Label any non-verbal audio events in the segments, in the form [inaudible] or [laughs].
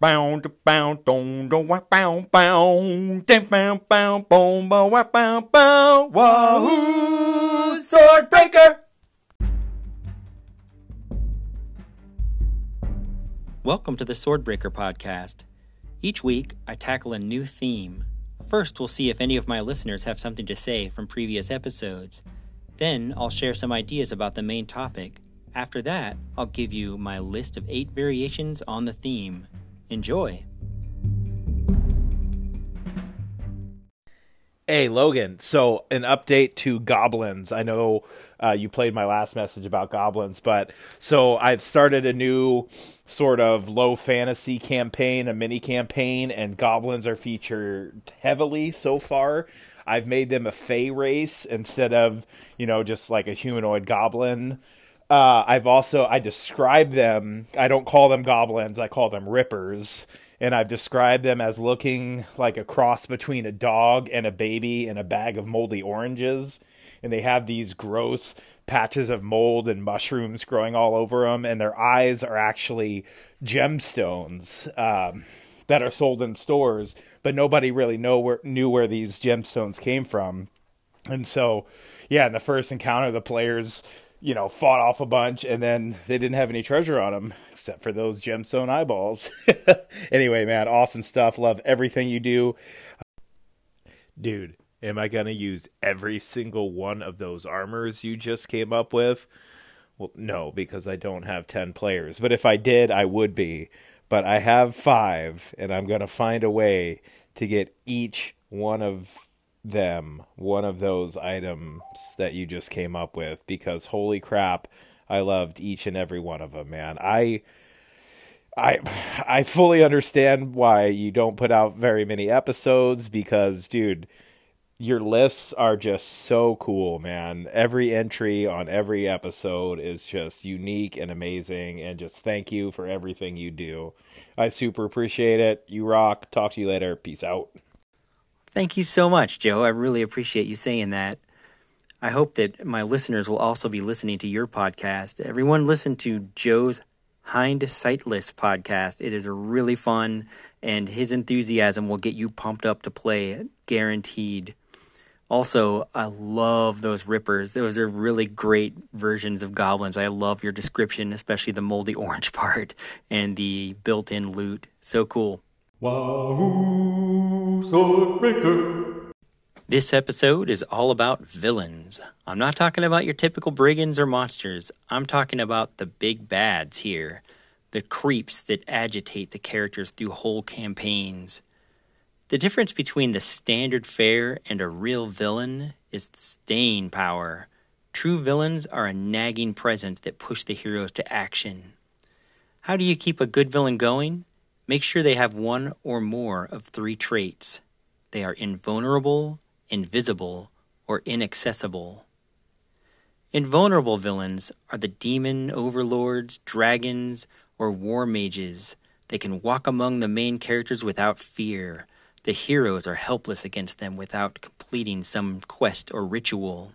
Bow, bow, dong, dong, wah, bow, bow, ding, bow, bow, boom, bow, bow, wahoo, sword breaker. Welcome to the Swordbreaker podcast. Each week, I tackle a new theme. First, we'll see if any of my listeners have something to say from previous episodes. Then, I'll share some ideas about the main topic. After that, I'll give you my list of eight variations on the theme. Enjoy! Hey, Logan. So, an update to goblins. I know uh, you played my last message about goblins, but so I've started a new sort of low fantasy campaign, a mini campaign, and goblins are featured heavily so far. I've made them a fey race instead of, you know, just like a humanoid goblin. Uh, I've also I describe them. I don't call them goblins. I call them rippers, and I've described them as looking like a cross between a dog and a baby in a bag of moldy oranges. And they have these gross patches of mold and mushrooms growing all over them, and their eyes are actually gemstones um, that are sold in stores, but nobody really know where, knew where these gemstones came from. And so, yeah, in the first encounter, the players you know, fought off a bunch, and then they didn't have any treasure on them except for those gemstone eyeballs. [laughs] anyway, man, awesome stuff. Love everything you do. Dude, am I going to use every single one of those armors you just came up with? Well, no, because I don't have 10 players. But if I did, I would be. But I have five, and I'm going to find a way to get each one of them one of those items that you just came up with because holy crap, I loved each and every one of them, man. I I I fully understand why you don't put out very many episodes because dude, your lists are just so cool, man. Every entry on every episode is just unique and amazing and just thank you for everything you do. I super appreciate it. You rock. Talk to you later. Peace out. Thank you so much, Joe. I really appreciate you saying that. I hope that my listeners will also be listening to your podcast. Everyone listen to Joe's Hind Sightless podcast. It is really fun, and his enthusiasm will get you pumped up to play, guaranteed. Also, I love those rippers. Those are really great versions of goblins. I love your description, especially the moldy [laughs] orange part and the built in loot. So cool. Wahoo Swordbreaker. This episode is all about villains. I'm not talking about your typical brigands or monsters. I'm talking about the big bads here. The creeps that agitate the characters through whole campaigns. The difference between the standard fare and a real villain is staying power. True villains are a nagging presence that push the heroes to action. How do you keep a good villain going? Make sure they have one or more of three traits. They are invulnerable, invisible, or inaccessible. Invulnerable villains are the demon overlords, dragons, or war mages. They can walk among the main characters without fear. The heroes are helpless against them without completing some quest or ritual.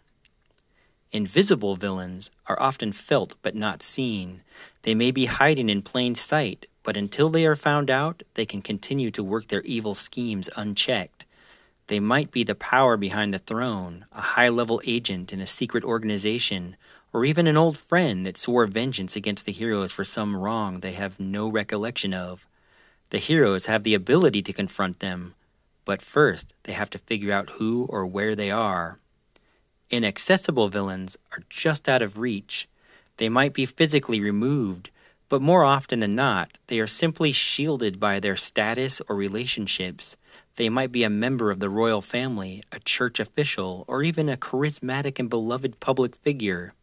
Invisible villains are often felt but not seen. They may be hiding in plain sight, but until they are found out, they can continue to work their evil schemes unchecked. They might be the power behind the throne, a high level agent in a secret organization, or even an old friend that swore vengeance against the heroes for some wrong they have no recollection of. The heroes have the ability to confront them, but first they have to figure out who or where they are. Inaccessible villains are just out of reach. They might be physically removed, but more often than not, they are simply shielded by their status or relationships. They might be a member of the royal family, a church official, or even a charismatic and beloved public figure.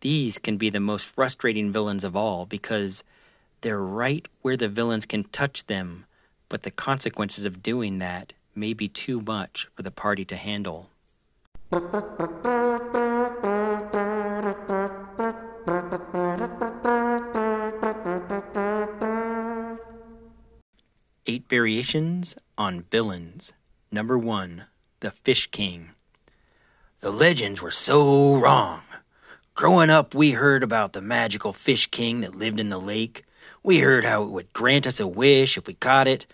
These can be the most frustrating villains of all because they're right where the villains can touch them, but the consequences of doing that may be too much for the party to handle. Variations on villains. Number one, the Fish King. The legends were so wrong. Growing up, we heard about the magical Fish King that lived in the lake. We heard how it would grant us a wish if we caught it.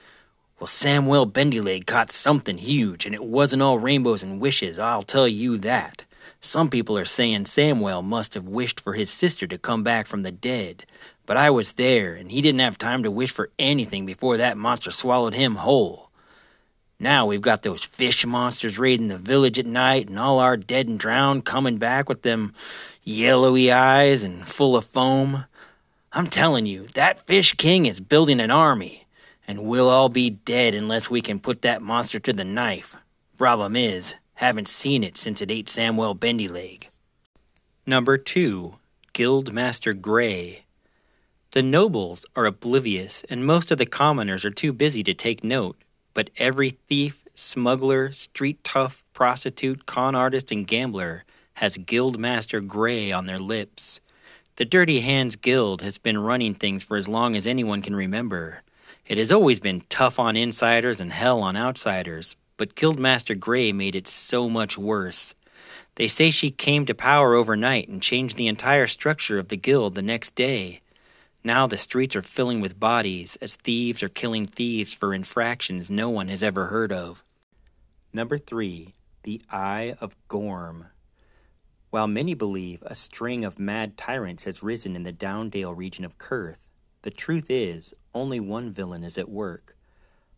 Well, Samuel Bendyleg caught something huge, and it wasn't all rainbows and wishes, I'll tell you that. Some people are saying Samuel must have wished for his sister to come back from the dead, but I was there, and he didn't have time to wish for anything before that monster swallowed him whole. Now we've got those fish monsters raiding the village at night, and all our dead and drowned coming back with them yellowy eyes and full of foam. I'm telling you, that Fish King is building an army, and we'll all be dead unless we can put that monster to the knife. Problem is, haven't seen it since it ate Samuel Bendyleg. Number 2. Guildmaster Gray. The nobles are oblivious, and most of the commoners are too busy to take note. But every thief, smuggler, street tough, prostitute, con artist, and gambler has Guildmaster Gray on their lips. The Dirty Hands Guild has been running things for as long as anyone can remember. It has always been tough on insiders and hell on outsiders, but Guildmaster Gray made it so much worse. They say she came to power overnight and changed the entire structure of the guild the next day. Now the streets are filling with bodies as thieves are killing thieves for infractions no one has ever heard of. Number 3. The Eye of Gorm. While many believe a string of mad tyrants has risen in the Downdale region of Kurth, the truth is only one villain is at work.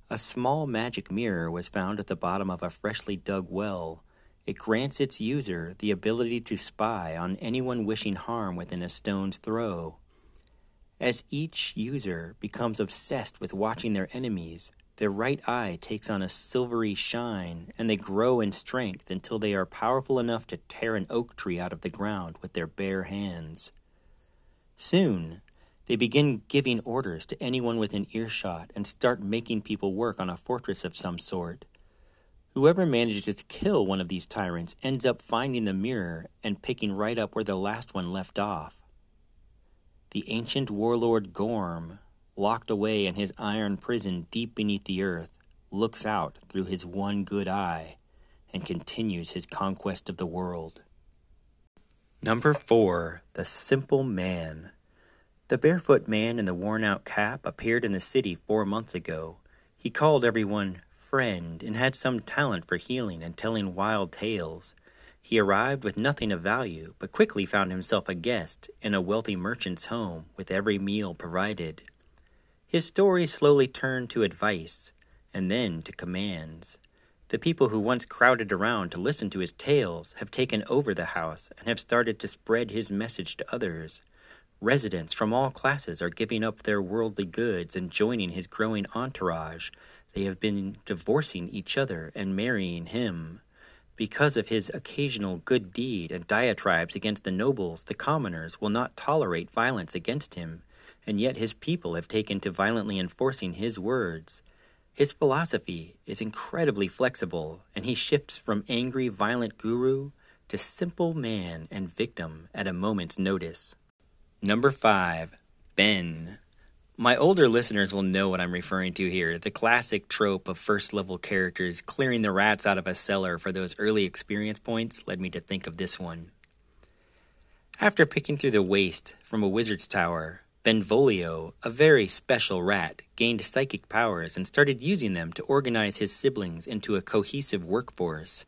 A small magic mirror was found at the bottom of a freshly dug well. It grants its user the ability to spy on anyone wishing harm within a stone's throw. As each user becomes obsessed with watching their enemies, their right eye takes on a silvery shine, and they grow in strength until they are powerful enough to tear an oak tree out of the ground with their bare hands. Soon, they begin giving orders to anyone within earshot and start making people work on a fortress of some sort. Whoever manages to kill one of these tyrants ends up finding the mirror and picking right up where the last one left off. The ancient warlord Gorm, locked away in his iron prison deep beneath the earth, looks out through his one good eye and continues his conquest of the world. Number 4 The Simple Man. The barefoot man in the worn out cap appeared in the city four months ago. He called everyone friend and had some talent for healing and telling wild tales. He arrived with nothing of value, but quickly found himself a guest in a wealthy merchant's home with every meal provided. His story slowly turned to advice and then to commands. The people who once crowded around to listen to his tales have taken over the house and have started to spread his message to others. Residents from all classes are giving up their worldly goods and joining his growing entourage. They have been divorcing each other and marrying him. Because of his occasional good deed and diatribes against the nobles, the commoners will not tolerate violence against him, and yet his people have taken to violently enforcing his words. His philosophy is incredibly flexible, and he shifts from angry, violent guru to simple man and victim at a moment's notice. Number 5. Ben. My older listeners will know what I'm referring to here the classic trope of first level characters clearing the rats out of a cellar for those early experience points led me to think of this one. After picking through the waste from a wizard's tower, Benvolio, a very special rat, gained psychic powers and started using them to organize his siblings into a cohesive workforce.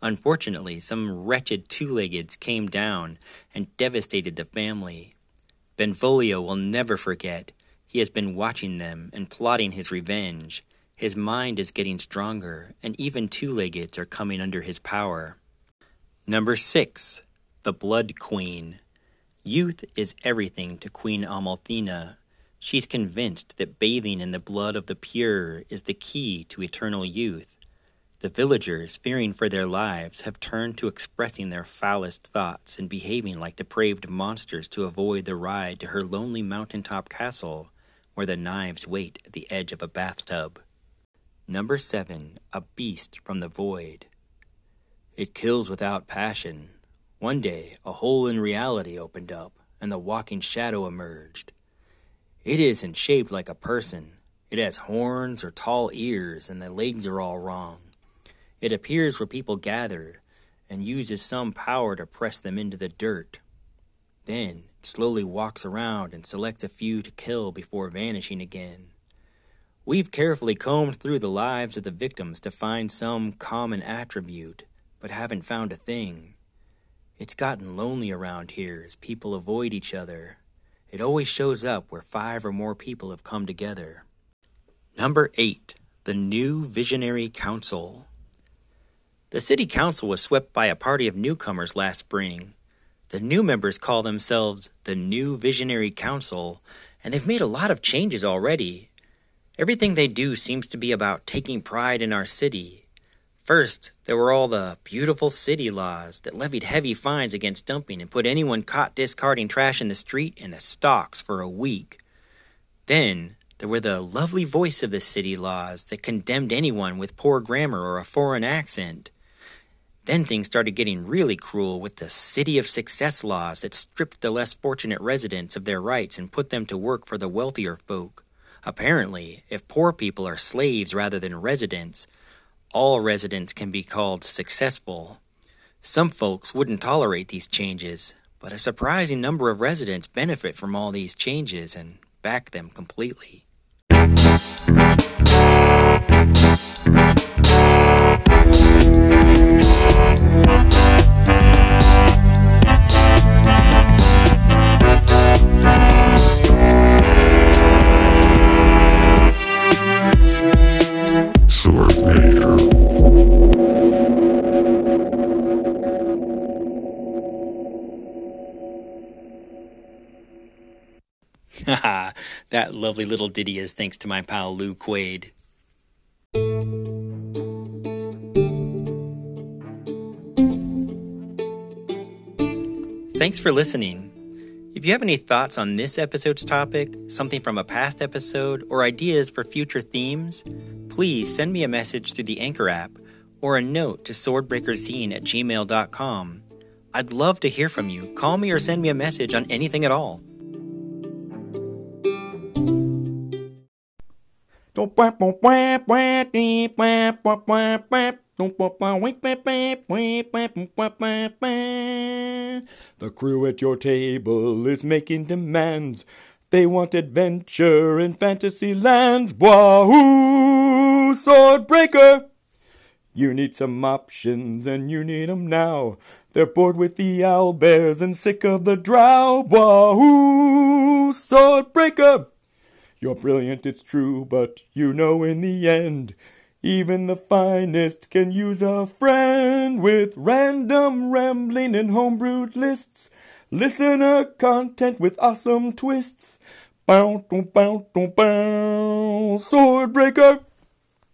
Unfortunately, some wretched two leggeds came down and devastated the family, Benvolio will never forget. He has been watching them and plotting his revenge. His mind is getting stronger, and even two leggeds are coming under his power. Number 6. The Blood Queen. Youth is everything to Queen Amalthina. She's convinced that bathing in the blood of the pure is the key to eternal youth. The villagers, fearing for their lives, have turned to expressing their foulest thoughts and behaving like depraved monsters to avoid the ride to her lonely mountaintop castle, where the knives wait at the edge of a bathtub. Number 7. A Beast from the Void. It kills without passion. One day, a hole in reality opened up, and the walking shadow emerged. It isn't shaped like a person. It has horns or tall ears, and the legs are all wrong. It appears where people gather and uses some power to press them into the dirt. Then it slowly walks around and selects a few to kill before vanishing again. We've carefully combed through the lives of the victims to find some common attribute, but haven't found a thing. It's gotten lonely around here as people avoid each other. It always shows up where five or more people have come together. Number 8. The New Visionary Council. The City Council was swept by a party of newcomers last spring. The new members call themselves the New Visionary Council, and they've made a lot of changes already. Everything they do seems to be about taking pride in our city First, there were all the beautiful city laws that levied heavy fines against dumping and put anyone caught discarding trash in the street in the stocks for a week. Then, there were the lovely voice of the city laws that condemned anyone with poor grammar or a foreign accent. Then things started getting really cruel with the City of Success laws that stripped the less fortunate residents of their rights and put them to work for the wealthier folk. Apparently, if poor people are slaves rather than residents, all residents can be called successful. Some folks wouldn't tolerate these changes, but a surprising number of residents benefit from all these changes and back them completely. [laughs] that lovely little ditty is thanks to my pal Lou Quaid. Thanks for listening. If you have any thoughts on this episode's topic, something from a past episode, or ideas for future themes, please send me a message through the Anchor app or a note to swordbreakerscene at gmail.com. I'd love to hear from you. Call me or send me a message on anything at all. The crew at your table is making demands. They want adventure in fantasy lands. Wahoo! Swordbreaker! You need some options and you need 'em now. They're bored with the owlbears and sick of the drow. Wahoo! Swordbreaker! You're brilliant, it's true, but you know in the end, even the finest can use a friend with random rambling and homebrewed lists. Listener content with awesome twists. Bow, bow, bow, bow, Swordbreaker.